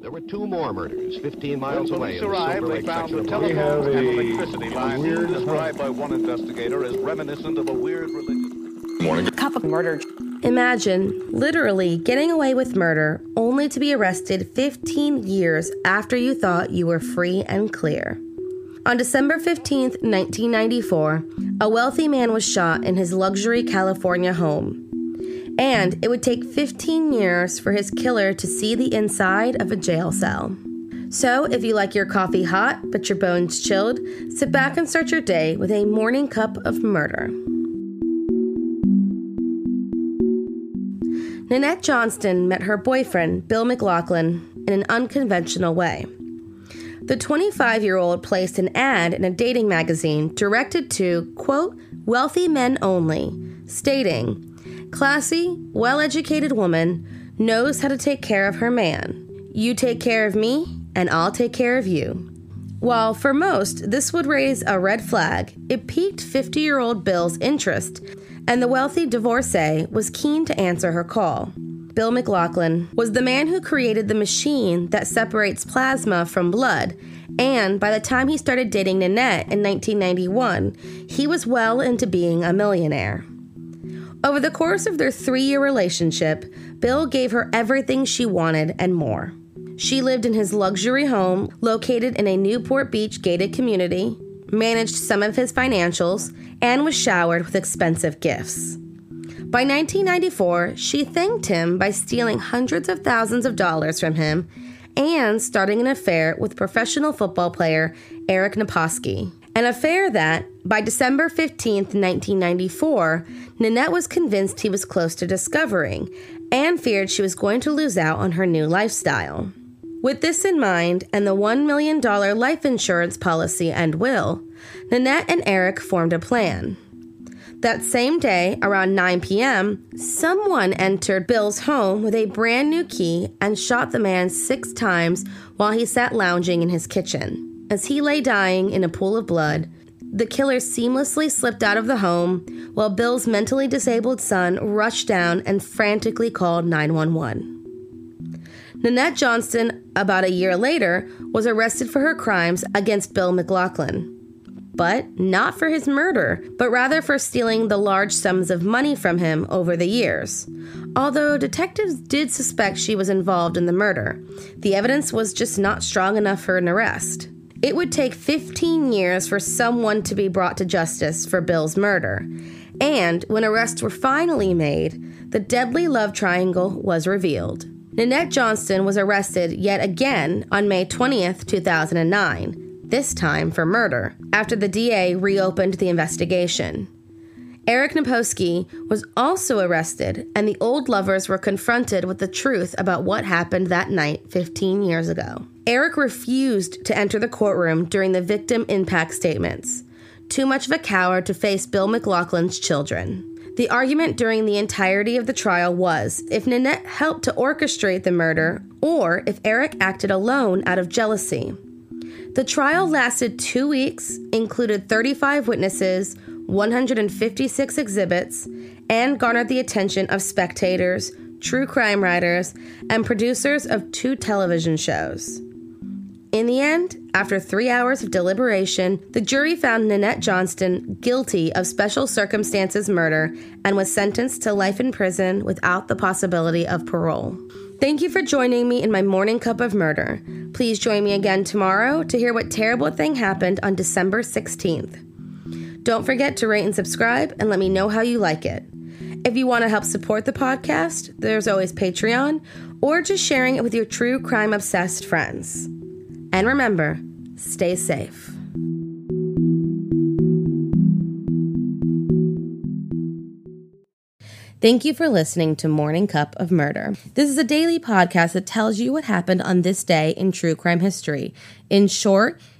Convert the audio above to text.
There were two more murders 15 miles when away police in the arrived, Silver they Lake found section the of telephone Los and electricity lines described by one investigator as reminiscent of a weird religion. Cup of murder. Imagine literally getting away with murder only to be arrested 15 years after you thought you were free and clear. On December 15, 1994, a wealthy man was shot in his luxury California home. And it would take 15 years for his killer to see the inside of a jail cell. So, if you like your coffee hot but your bones chilled, sit back and start your day with a morning cup of murder. Nanette Johnston met her boyfriend, Bill McLaughlin, in an unconventional way. The 25 year old placed an ad in a dating magazine directed to, quote, wealthy men only, stating, Classy, well educated woman knows how to take care of her man. You take care of me, and I'll take care of you. While for most this would raise a red flag, it piqued 50 year old Bill's interest, and the wealthy divorcee was keen to answer her call. Bill McLaughlin was the man who created the machine that separates plasma from blood, and by the time he started dating Nanette in 1991, he was well into being a millionaire. Over the course of their three year relationship, Bill gave her everything she wanted and more. She lived in his luxury home located in a Newport Beach gated community, managed some of his financials, and was showered with expensive gifts. By 1994, she thanked him by stealing hundreds of thousands of dollars from him and starting an affair with professional football player Eric Naposki. An affair that, by December 15, 1994, Nanette was convinced he was close to discovering and feared she was going to lose out on her new lifestyle. With this in mind and the $1 million life insurance policy and will, Nanette and Eric formed a plan. That same day, around 9 p.m., someone entered Bill's home with a brand new key and shot the man six times while he sat lounging in his kitchen. As he lay dying in a pool of blood, the killer seamlessly slipped out of the home while Bill's mentally disabled son rushed down and frantically called 911. Nanette Johnston, about a year later, was arrested for her crimes against Bill McLaughlin. But not for his murder, but rather for stealing the large sums of money from him over the years. Although detectives did suspect she was involved in the murder, the evidence was just not strong enough for an arrest. It would take 15 years for someone to be brought to justice for Bill's murder. And when arrests were finally made, the deadly love triangle was revealed. Nanette Johnston was arrested yet again on May 20th, 2009, this time for murder, after the DA reopened the investigation. Eric Naposki was also arrested, and the old lovers were confronted with the truth about what happened that night 15 years ago. Eric refused to enter the courtroom during the victim impact statements, too much of a coward to face Bill McLaughlin's children. The argument during the entirety of the trial was if Nanette helped to orchestrate the murder or if Eric acted alone out of jealousy. The trial lasted two weeks, included 35 witnesses, 156 exhibits, and garnered the attention of spectators, true crime writers, and producers of two television shows. In the end, after three hours of deliberation, the jury found Nanette Johnston guilty of special circumstances murder and was sentenced to life in prison without the possibility of parole. Thank you for joining me in my morning cup of murder. Please join me again tomorrow to hear what terrible thing happened on December 16th. Don't forget to rate and subscribe and let me know how you like it. If you want to help support the podcast, there's always Patreon or just sharing it with your true crime obsessed friends. And remember, stay safe. Thank you for listening to Morning Cup of Murder. This is a daily podcast that tells you what happened on this day in true crime history. In short,